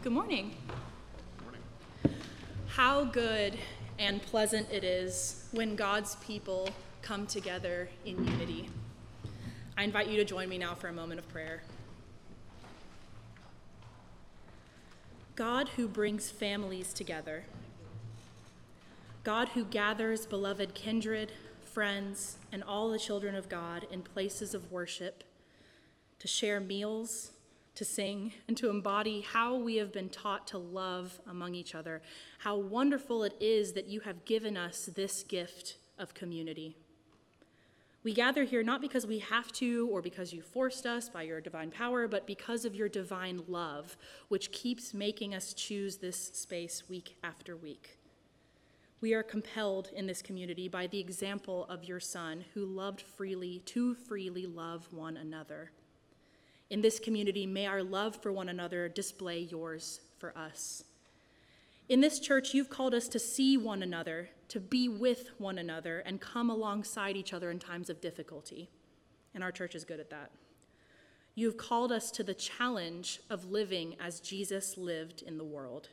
Good morning. How good and pleasant it is when God's people come together in unity. I invite you to join me now for a moment of prayer. God who brings families together, God who gathers beloved kindred, friends, and all the children of God in places of worship to share meals, to sing, and to embody how we have been taught to love among each other. How wonderful it is that you have given us this gift of community. We gather here not because we have to or because you forced us by your divine power, but because of your divine love, which keeps making us choose this space week after week. We are compelled in this community by the example of your Son, who loved freely, to freely love one another. In this community, may our love for one another display yours for us. In this church, you've called us to see one another, to be with one another, and come alongside each other in times of difficulty. And our church is good at that. You've called us to the challenge of living as Jesus lived in the world,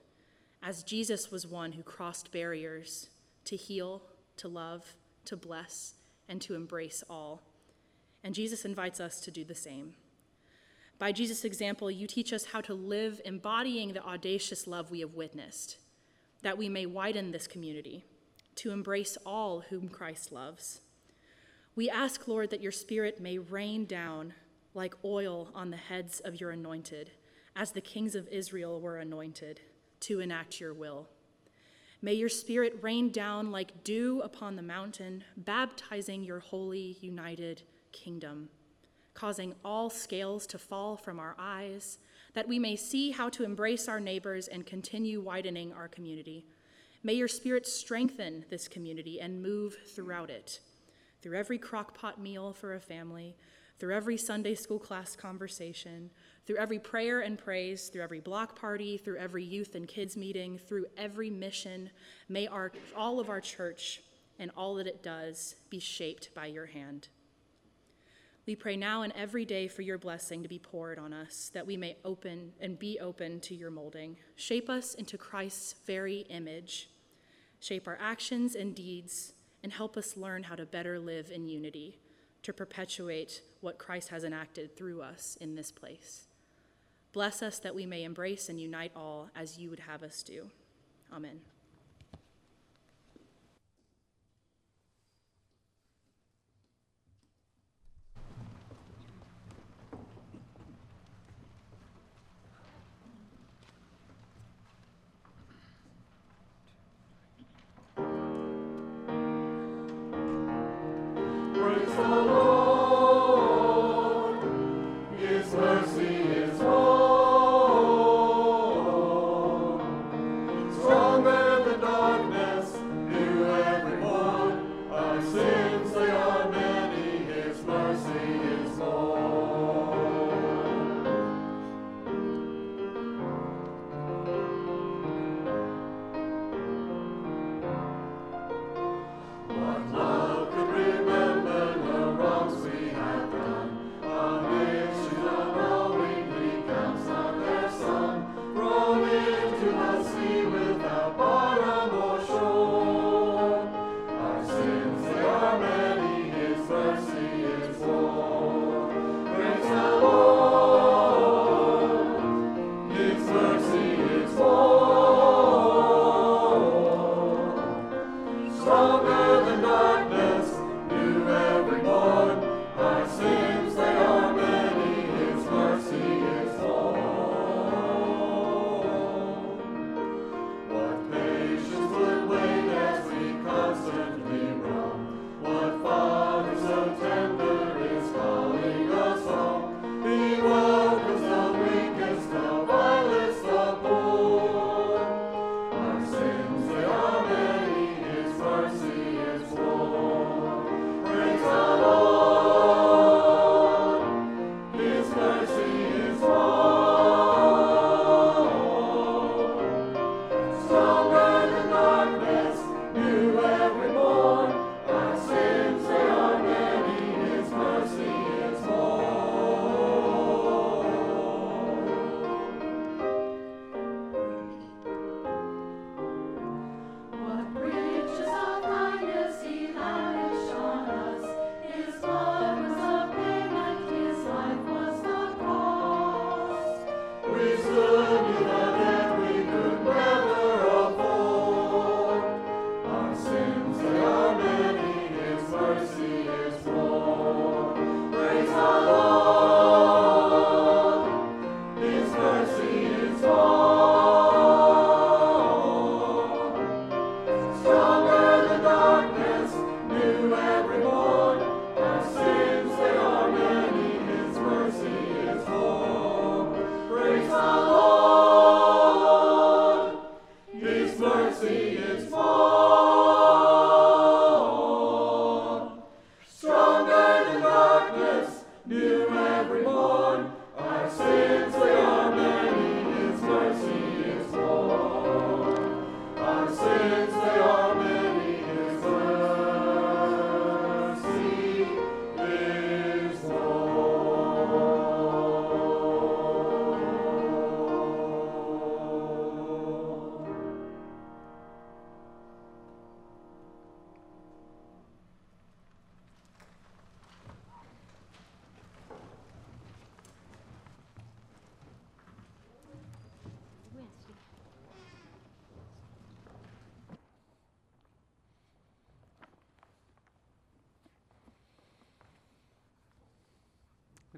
as Jesus was one who crossed barriers to heal, to love, to bless, and to embrace all. And Jesus invites us to do the same. By Jesus' example, you teach us how to live embodying the audacious love we have witnessed, that we may widen this community to embrace all whom Christ loves. We ask, Lord, that your Spirit may rain down like oil on the heads of your anointed, as the kings of Israel were anointed, to enact your will. May your Spirit rain down like dew upon the mountain, baptizing your holy, united kingdom causing all scales to fall from our eyes, that we may see how to embrace our neighbors and continue widening our community. May your spirit strengthen this community and move throughout it, through every crockpot meal for a family, through every Sunday school class conversation, through every prayer and praise, through every block party, through every youth and kids meeting, through every mission. May our, all of our church and all that it does be shaped by your hand. We pray now and every day for your blessing to be poured on us, that we may open and be open to your molding. Shape us into Christ's very image. Shape our actions and deeds, and help us learn how to better live in unity, to perpetuate what Christ has enacted through us in this place. Bless us that we may embrace and unite all as you would have us do. Amen.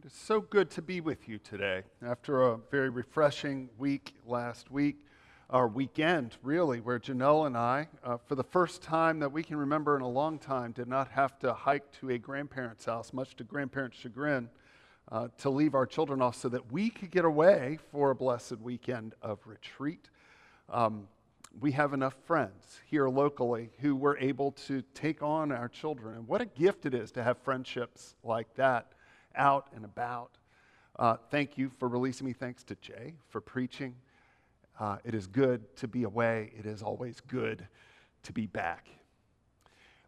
It's so good to be with you today. After a very refreshing week last week, our weekend, really, where Janelle and I, uh, for the first time that we can remember in a long time, did not have to hike to a grandparent's house, much to grandparents' chagrin, uh, to leave our children off so that we could get away for a blessed weekend of retreat. Um, we have enough friends here locally who were able to take on our children. And what a gift it is to have friendships like that out and about. Uh, thank you for releasing me. Thanks to Jay for preaching. Uh, it is good to be away. It is always good to be back.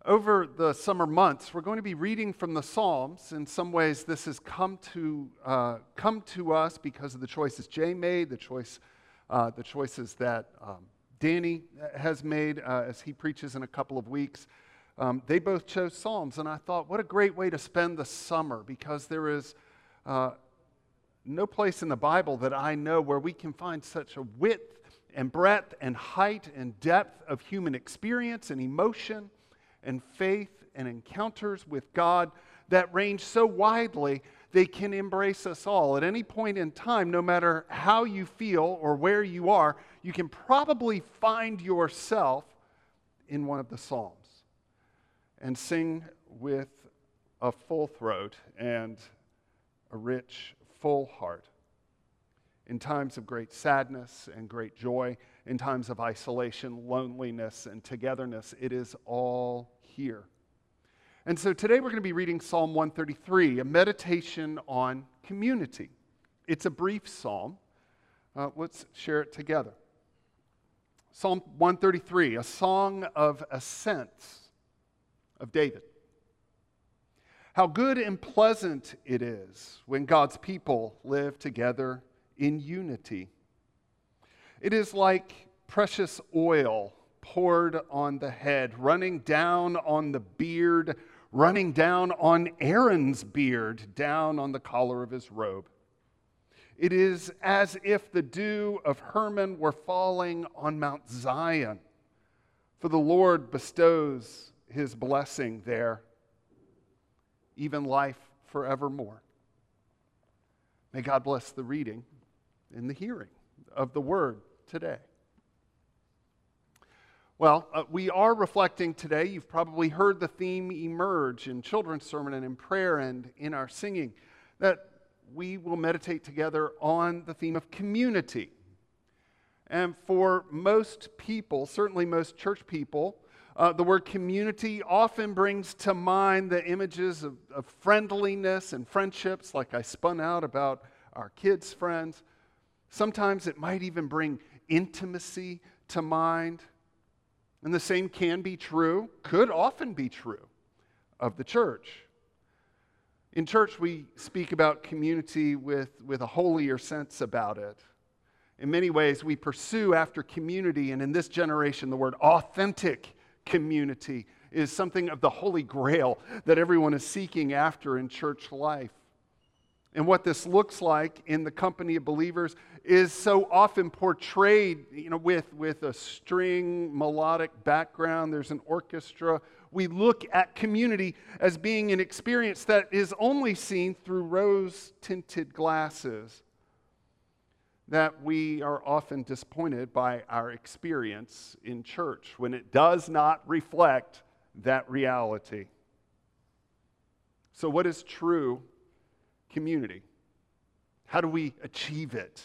Over the summer months, we're going to be reading from the Psalms. In some ways, this has come to, uh, come to us because of the choices Jay made, the, choice, uh, the choices that um, Danny has made uh, as he preaches in a couple of weeks. Um, they both chose Psalms, and I thought, what a great way to spend the summer because there is uh, no place in the Bible that I know where we can find such a width and breadth and height and depth of human experience and emotion and faith and encounters with God that range so widely they can embrace us all. At any point in time, no matter how you feel or where you are, you can probably find yourself in one of the Psalms and sing with a full throat and a rich, full heart. In times of great sadness and great joy, in times of isolation, loneliness, and togetherness, it is all here. And so today we're going to be reading Psalm 133, a meditation on community. It's a brief psalm. Uh, let's share it together. Psalm 133, a song of ascents of David. How good and pleasant it is when God's people live together in unity. It is like precious oil poured on the head, running down on the beard, running down on Aaron's beard, down on the collar of his robe. It is as if the dew of Hermon were falling on Mount Zion, for the Lord bestows his blessing there, even life forevermore. May God bless the reading and the hearing of the word today. Well, uh, we are reflecting today. You've probably heard the theme emerge in children's sermon and in prayer and in our singing that we will meditate together on the theme of community. And for most people, certainly most church people, uh, the word community often brings to mind the images of, of friendliness and friendships, like I spun out about our kids' friends. Sometimes it might even bring intimacy to mind. And the same can be true, could often be true, of the church. In church, we speak about community with, with a holier sense about it. In many ways, we pursue after community, and in this generation, the word authentic community is something of the holy grail that everyone is seeking after in church life. And what this looks like in the company of believers is so often portrayed you know, with, with a string melodic background. There's an orchestra. We look at community as being an experience that is only seen through rose tinted glasses that we are often disappointed by our experience in church when it does not reflect that reality. So, what is true community? How do we achieve it?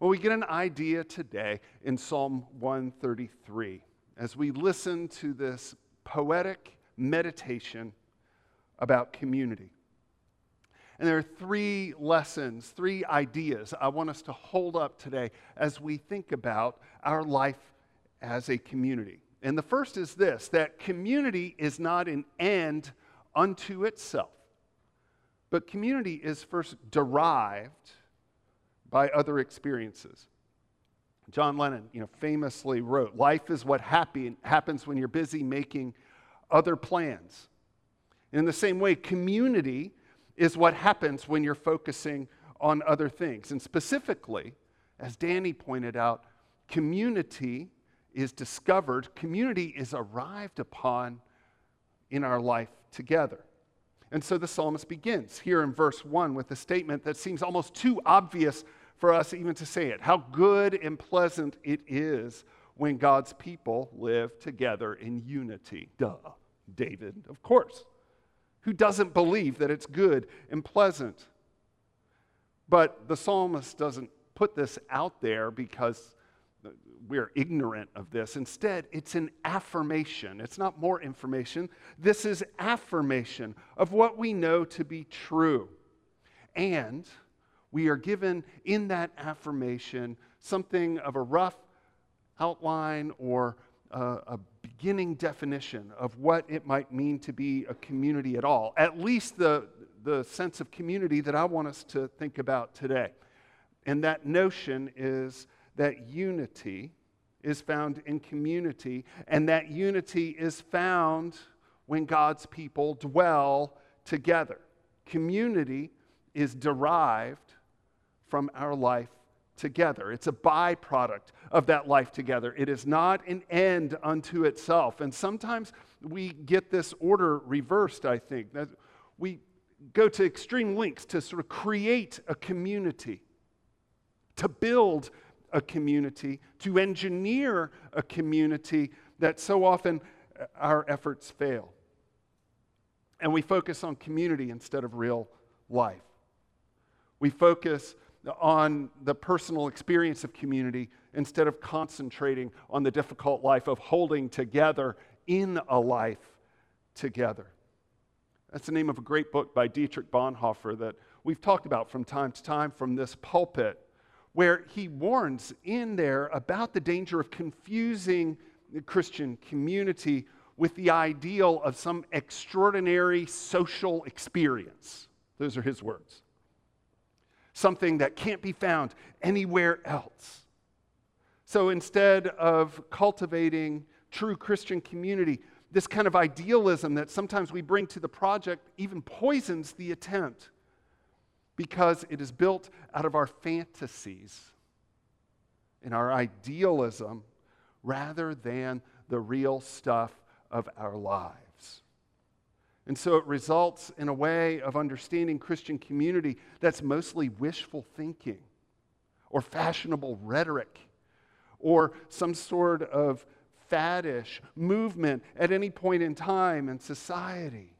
Well, we get an idea today in Psalm 133 as we listen to this poetic meditation about community. And there are three lessons, three ideas I want us to hold up today as we think about our life as a community. And the first is this that community is not an end unto itself, but community is first derived by other experiences. John Lennon, you know, famously wrote, "Life is what happy, happens when you're busy making other plans." And in the same way, community is what happens when you're focusing on other things. And specifically, as Danny pointed out, community is discovered, community is arrived upon in our life together. And so the psalmist begins here in verse 1 with a statement that seems almost too obvious for us even to say it. How good and pleasant it is when God's people live together in unity. Duh, David, of course. Who doesn't believe that it's good and pleasant? But the psalmist doesn't put this out there because we're ignorant of this. Instead, it's an affirmation. It's not more information. This is affirmation of what we know to be true. And we are given in that affirmation something of a rough outline or a, a beginning definition of what it might mean to be a community at all, at least the, the sense of community that I want us to think about today. And that notion is that unity is found in community, and that unity is found when God's people dwell together. Community is derived from our life together. It's a byproduct of that life together. It is not an end unto itself. And sometimes we get this order reversed, I think. That we go to extreme lengths to sort of create a community, to build a community, to engineer a community that so often uh, our efforts fail. And we focus on community instead of real life. We focus on the personal experience of community instead of concentrating on the difficult life of holding together in a life together. That's the name of a great book by Dietrich Bonhoeffer that we've talked about from time to time from this pulpit, where he warns in there about the danger of confusing the Christian community with the ideal of some extraordinary social experience. Those are his words something that can't be found anywhere else. So instead of cultivating true Christian community, this kind of idealism that sometimes we bring to the project even poisons the attempt because it is built out of our fantasies and our idealism rather than the real stuff of our lives. And so it results in a way of understanding Christian community that's mostly wishful thinking or fashionable rhetoric or some sort of faddish movement at any point in time in society.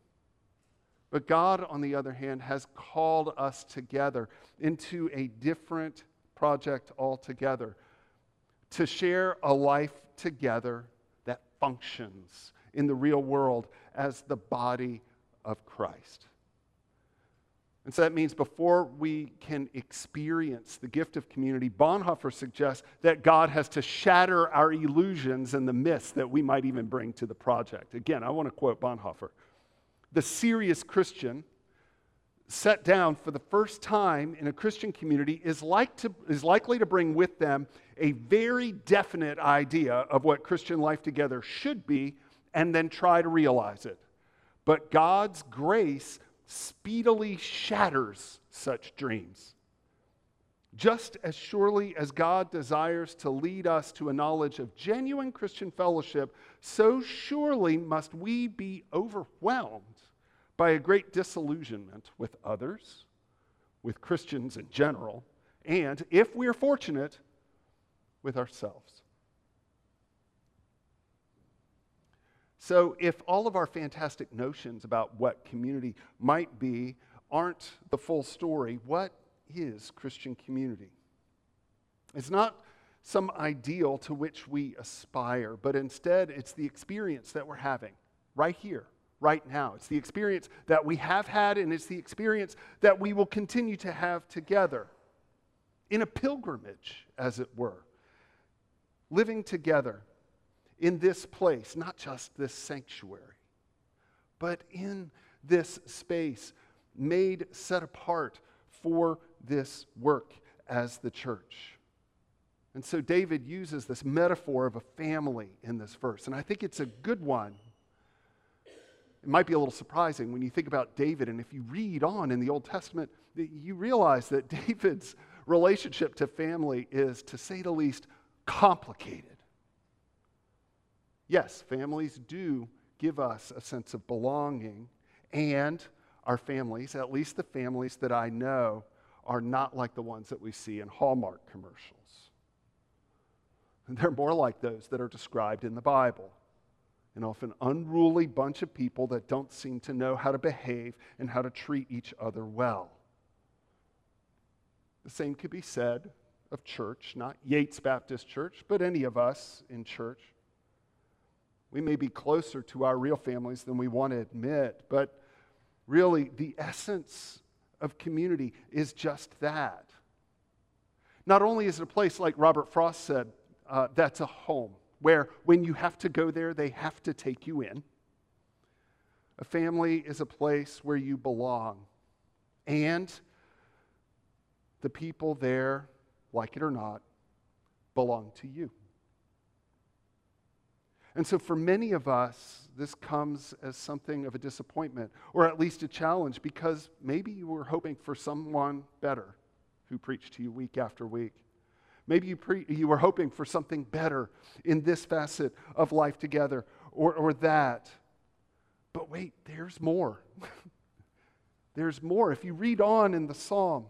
But God, on the other hand, has called us together into a different project altogether to share a life together that functions in the real world as the body of Christ. And so that means before we can experience the gift of community, Bonhoeffer suggests that God has to shatter our illusions and the myths that we might even bring to the project. Again, I want to quote Bonhoeffer. The serious Christian set down for the first time in a Christian community is, like to, is likely to bring with them a very definite idea of what Christian life together should be and then try to realize it. But God's grace speedily shatters such dreams. Just as surely as God desires to lead us to a knowledge of genuine Christian fellowship, so surely must we be overwhelmed by a great disillusionment with others, with Christians in general, and, if we are fortunate, with ourselves. So, if all of our fantastic notions about what community might be aren't the full story, what is Christian community? It's not some ideal to which we aspire, but instead it's the experience that we're having right here, right now. It's the experience that we have had, and it's the experience that we will continue to have together in a pilgrimage, as it were, living together in this place, not just this sanctuary, but in this space made set apart for this work as the church. And so David uses this metaphor of a family in this verse, and I think it's a good one. It might be a little surprising when you think about David, and if you read on in the Old Testament, you realize that David's relationship to family is, to say the least, complicated. Yes, families do give us a sense of belonging and our families, at least the families that I know, are not like the ones that we see in Hallmark commercials. They're more like those that are described in the Bible. An often unruly bunch of people that don't seem to know how to behave and how to treat each other well. The same could be said of church, not Yates Baptist Church, but any of us in church. We may be closer to our real families than we want to admit, but really the essence of community is just that. Not only is it a place, like Robert Frost said, uh, that's a home where when you have to go there, they have to take you in. A family is a place where you belong. And the people there, like it or not, belong to you. And so, for many of us, this comes as something of a disappointment, or at least a challenge, because maybe you were hoping for someone better who preached to you week after week. Maybe you, pre- you were hoping for something better in this facet of life together, or, or that. But wait, there's more. there's more. If you read on in the psalm,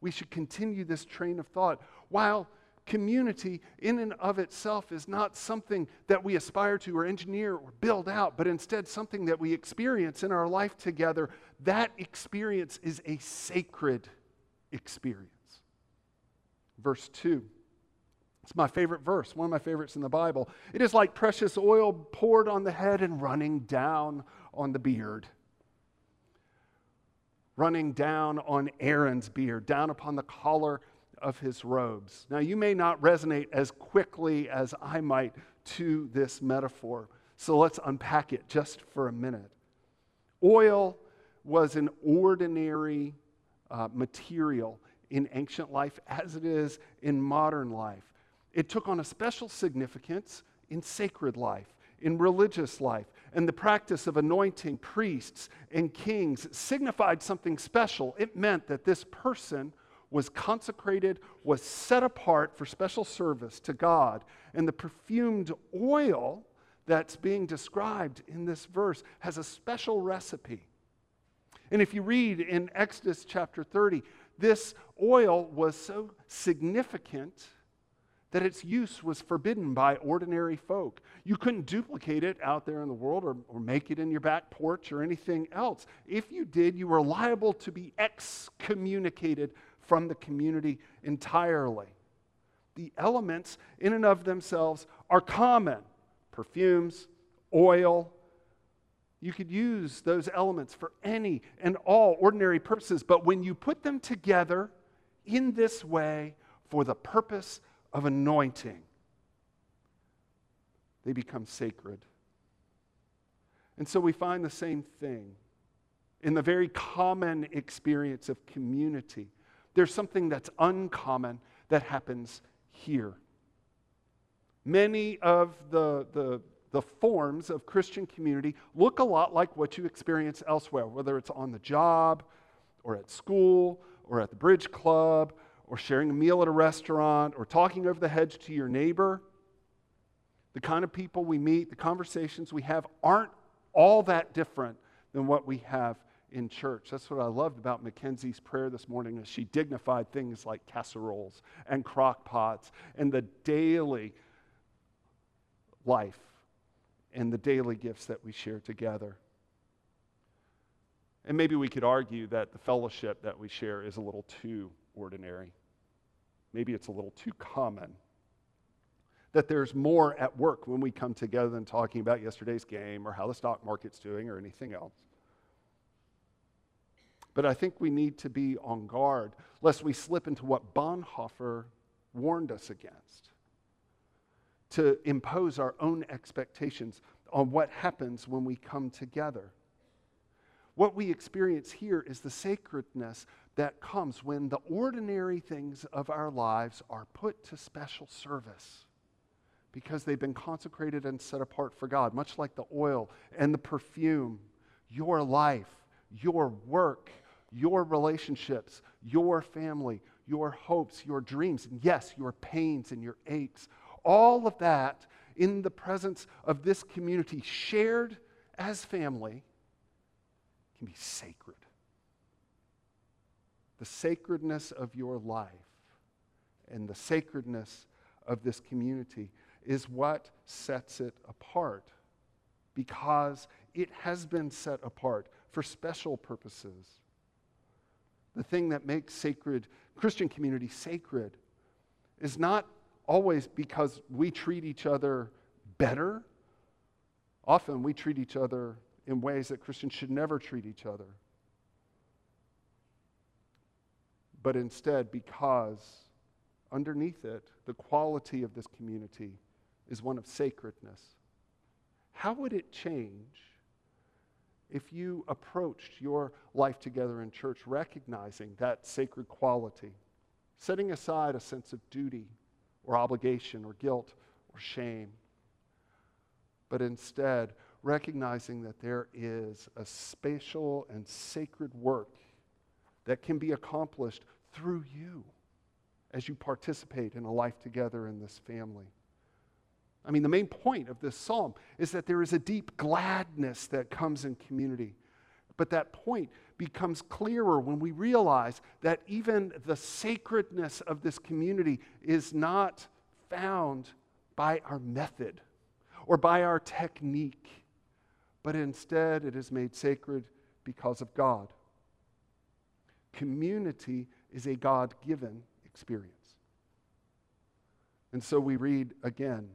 we should continue this train of thought. While community in and of itself is not something that we aspire to or engineer or build out, but instead something that we experience in our life together. That experience is a sacred experience. Verse 2. It's my favorite verse, one of my favorites in the Bible. It is like precious oil poured on the head and running down on the beard. Running down on Aaron's beard, down upon the collar of his robes. Now, you may not resonate as quickly as I might to this metaphor, so let's unpack it just for a minute. Oil was an ordinary uh, material in ancient life as it is in modern life. It took on a special significance in sacred life, in religious life, and the practice of anointing priests and kings signified something special. It meant that this person was consecrated, was set apart for special service to God. And the perfumed oil that's being described in this verse has a special recipe. And if you read in Exodus chapter 30, this oil was so significant that its use was forbidden by ordinary folk. You couldn't duplicate it out there in the world or, or make it in your back porch or anything else. If you did, you were liable to be excommunicated from the community entirely. The elements, in and of themselves, are common perfumes, oil. You could use those elements for any and all ordinary purposes, but when you put them together in this way for the purpose of anointing, they become sacred. And so we find the same thing in the very common experience of community there's something that's uncommon that happens here. Many of the, the, the forms of Christian community look a lot like what you experience elsewhere, whether it's on the job or at school or at the bridge club or sharing a meal at a restaurant or talking over the hedge to your neighbor. The kind of people we meet, the conversations we have aren't all that different than what we have in church. That's what I loved about Mackenzie's prayer this morning is she dignified things like casseroles and crock pots and the daily life and the daily gifts that we share together. And maybe we could argue that the fellowship that we share is a little too ordinary. Maybe it's a little too common. That there's more at work when we come together than talking about yesterday's game or how the stock market's doing or anything else. But I think we need to be on guard lest we slip into what Bonhoeffer warned us against to impose our own expectations on what happens when we come together. What we experience here is the sacredness that comes when the ordinary things of our lives are put to special service because they've been consecrated and set apart for God, much like the oil and the perfume. Your life, your work, your relationships, your family, your hopes, your dreams, and yes, your pains and your aches. All of that in the presence of this community, shared as family, can be sacred. The sacredness of your life and the sacredness of this community is what sets it apart because it has been set apart for special purposes. The thing that makes sacred Christian community sacred is not always because we treat each other better. Often we treat each other in ways that Christians should never treat each other. But instead, because underneath it, the quality of this community is one of sacredness. How would it change if you approached your life together in church recognizing that sacred quality, setting aside a sense of duty or obligation or guilt or shame, but instead recognizing that there is a spatial and sacred work that can be accomplished through you as you participate in a life together in this family. I mean, the main point of this psalm is that there is a deep gladness that comes in community. But that point becomes clearer when we realize that even the sacredness of this community is not found by our method or by our technique, but instead it is made sacred because of God. Community is a God given experience. And so we read again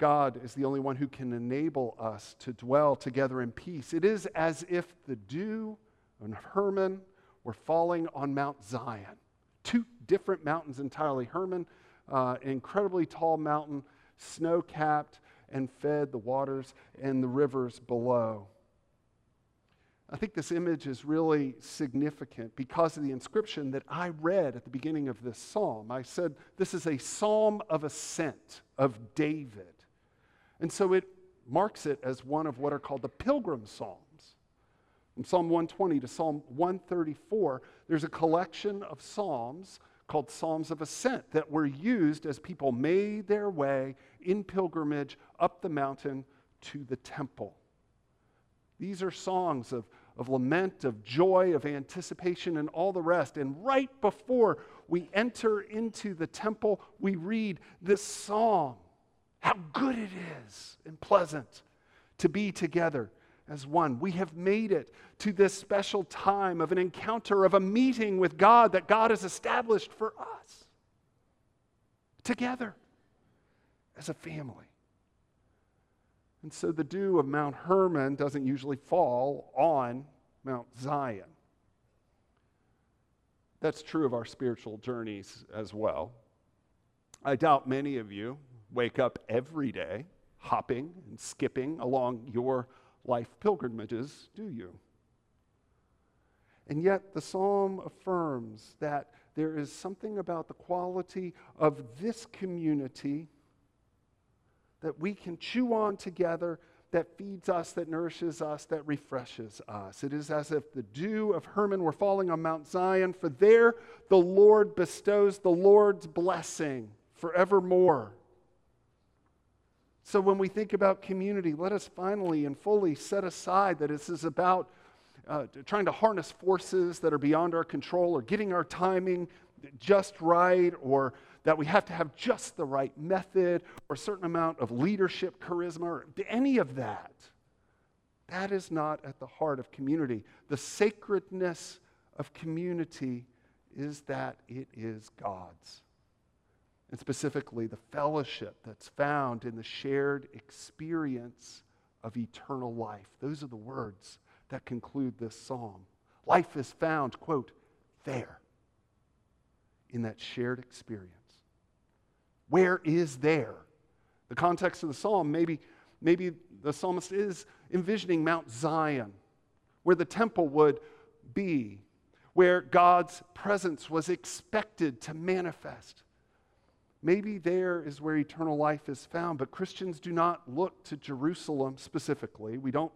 God is the only one who can enable us to dwell together in peace. It is as if the dew and Hermon were falling on Mount Zion. Two different mountains entirely. Hermon, uh, incredibly tall mountain, snow capped, and fed the waters and the rivers below. I think this image is really significant because of the inscription that I read at the beginning of this psalm. I said, This is a psalm of ascent of David. And so it marks it as one of what are called the pilgrim psalms. From Psalm 120 to Psalm 134, there's a collection of psalms called Psalms of Ascent that were used as people made their way in pilgrimage up the mountain to the temple. These are songs of, of lament, of joy, of anticipation, and all the rest. And right before we enter into the temple, we read this psalm how good it is and pleasant to be together as one. We have made it to this special time of an encounter, of a meeting with God that God has established for us together as a family. And so the dew of Mount Hermon doesn't usually fall on Mount Zion. That's true of our spiritual journeys as well. I doubt many of you wake up every day hopping and skipping along your life pilgrimages, do you? And yet, the psalm affirms that there is something about the quality of this community that we can chew on together that feeds us, that nourishes us, that refreshes us. It is as if the dew of Hermon were falling on Mount Zion, for there the Lord bestows the Lord's blessing forevermore. So when we think about community, let us finally and fully set aside that this is about uh, trying to harness forces that are beyond our control or getting our timing just right or that we have to have just the right method or a certain amount of leadership charisma or any of that. That is not at the heart of community. The sacredness of community is that it is God's and specifically the fellowship that's found in the shared experience of eternal life. Those are the words that conclude this psalm. Life is found, quote, there in that shared experience. Where is there? The context of the psalm, maybe, maybe the psalmist is envisioning Mount Zion, where the temple would be, where God's presence was expected to manifest. Maybe there is where eternal life is found, but Christians do not look to Jerusalem specifically. We don't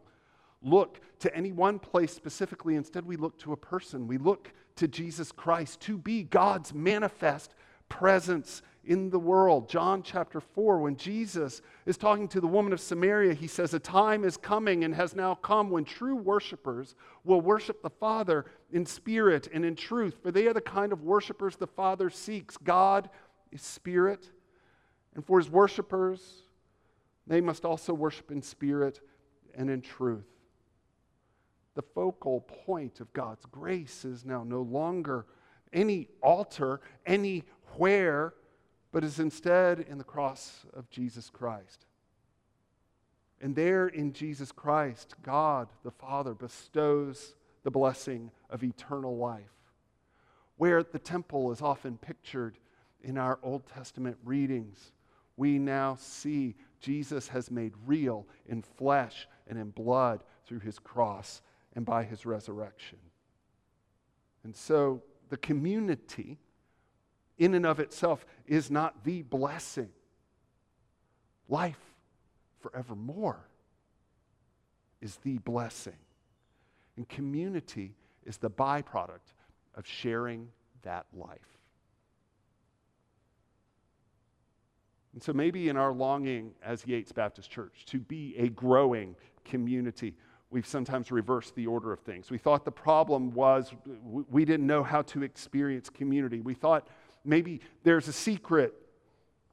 look to any one place specifically. Instead, we look to a person. We look to Jesus Christ to be God's manifest presence in the world. John chapter 4, when Jesus is talking to the woman of Samaria, he says, A time is coming and has now come when true worshipers will worship the Father in spirit and in truth, for they are the kind of worshipers the Father seeks. God spirit, and for his worshipers, they must also worship in spirit and in truth. The focal point of God's grace is now no longer any altar, anywhere, but is instead in the cross of Jesus Christ. And there in Jesus Christ, God the Father bestows the blessing of eternal life. Where the temple is often pictured in our Old Testament readings, we now see Jesus has made real in flesh and in blood through his cross and by his resurrection. And so the community, in and of itself, is not the blessing. Life forevermore is the blessing. And community is the byproduct of sharing that life. And so maybe in our longing as Yates Baptist Church to be a growing community, we've sometimes reversed the order of things. We thought the problem was we didn't know how to experience community. We thought maybe there's a secret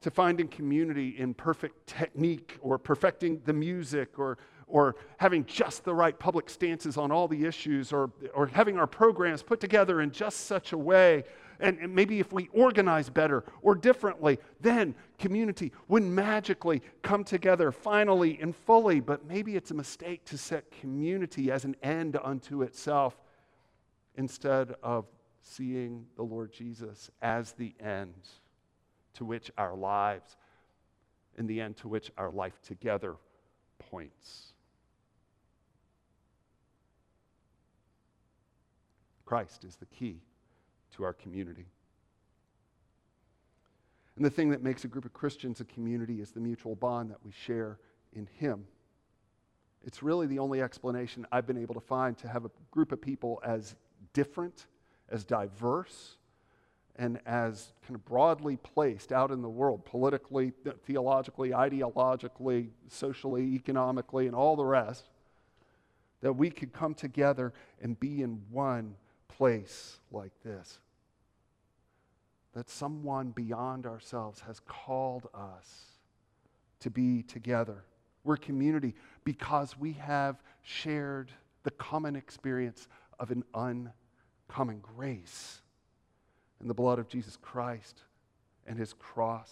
to finding community in perfect technique or perfecting the music or, or having just the right public stances on all the issues or, or having our programs put together in just such a way and, maybe if we organize better or differently, then community would magically come together finally and fully. But maybe it's a mistake to set community as an end unto itself instead of seeing the Lord Jesus as the end to which our lives and the end to which our life together points. Christ is the key to our community. And the thing that makes a group of Christians a community is the mutual bond that we share in Him. It's really the only explanation I've been able to find to have a group of people as different, as diverse, and as kind of broadly placed out in the world, politically, theologically, ideologically, socially, economically, and all the rest, that we could come together and be in one place like this. That someone beyond ourselves has called us to be together. We're community because we have shared the common experience of an uncommon grace. And the blood of Jesus Christ and his cross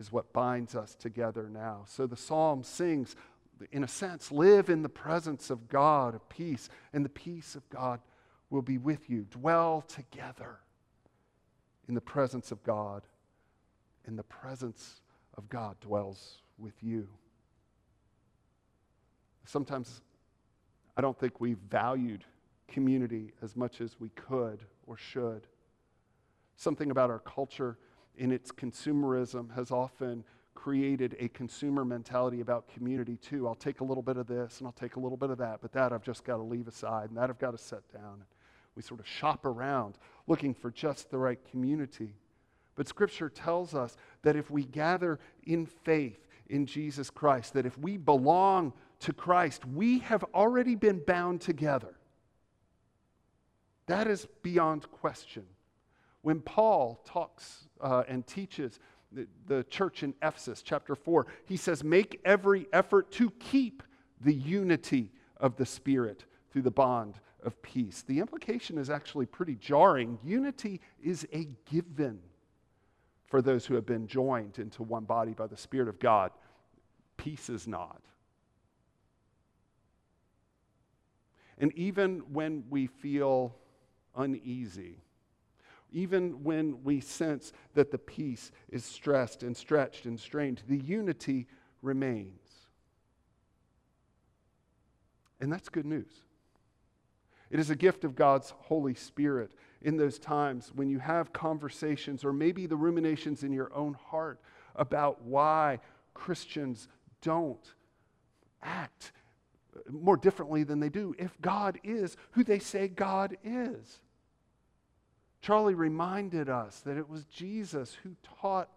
is what binds us together now. So the psalm sings, in a sense, live in the presence of God of peace, and the peace of God will be with you. Dwell together in the presence of God, and the presence of God dwells with you. Sometimes I don't think we've valued community as much as we could or should. Something about our culture in its consumerism has often created a consumer mentality about community too. I'll take a little bit of this and I'll take a little bit of that, but that I've just got to leave aside and that I've got to set down. We sort of shop around looking for just the right community. But Scripture tells us that if we gather in faith in Jesus Christ, that if we belong to Christ, we have already been bound together. That is beyond question. When Paul talks uh, and teaches the, the church in Ephesus, chapter 4, he says, Make every effort to keep the unity of the Spirit through the bond of peace. The implication is actually pretty jarring. Unity is a given for those who have been joined into one body by the Spirit of God. Peace is not. And even when we feel uneasy, even when we sense that the peace is stressed and stretched and strained, the unity remains. And that's good news. It is a gift of God's Holy Spirit in those times when you have conversations or maybe the ruminations in your own heart about why Christians don't act more differently than they do if God is who they say God is. Charlie reminded us that it was Jesus who taught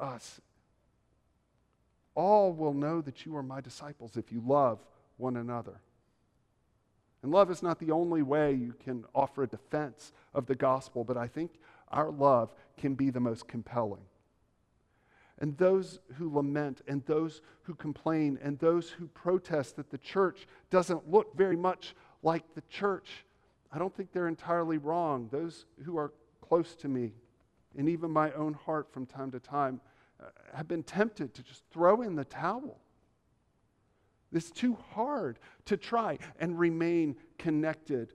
us. All will know that you are my disciples if you love one another. And love is not the only way you can offer a defense of the gospel, but I think our love can be the most compelling. And those who lament, and those who complain, and those who protest that the church doesn't look very much like the church, I don't think they're entirely wrong. Those who are close to me, and even my own heart from time to time, uh, have been tempted to just throw in the towel. It's too hard to try and remain connected,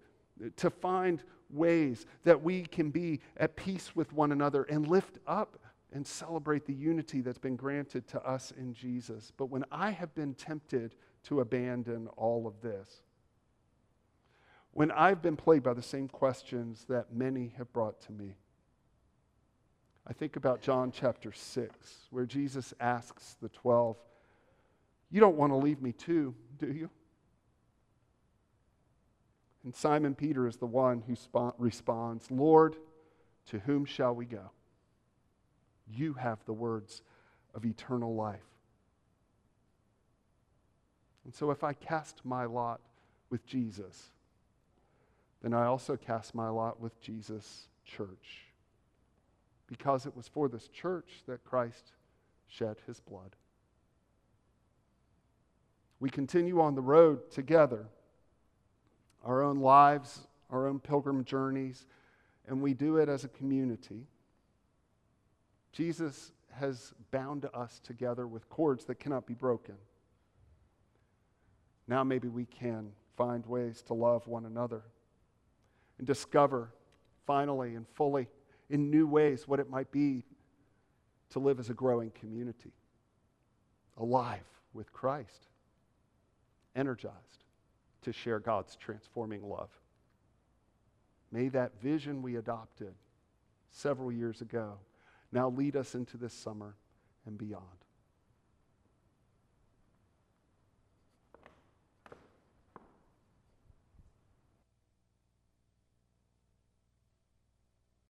to find ways that we can be at peace with one another and lift up and celebrate the unity that's been granted to us in Jesus. But when I have been tempted to abandon all of this, when I've been plagued by the same questions that many have brought to me, I think about John chapter 6, where Jesus asks the 12, You don't want to leave me too, do you? And Simon Peter is the one who spo- responds, Lord, to whom shall we go? You have the words of eternal life. And so if I cast my lot with Jesus, then I also cast my lot with Jesus' church. Because it was for this church that Christ shed his blood. We continue on the road together, our own lives, our own pilgrim journeys, and we do it as a community. Jesus has bound us together with cords that cannot be broken. Now maybe we can find ways to love one another and discover finally and fully in new ways what it might be to live as a growing community, alive with Christ, energized to share God's transforming love. May that vision we adopted several years ago now lead us into this summer and beyond.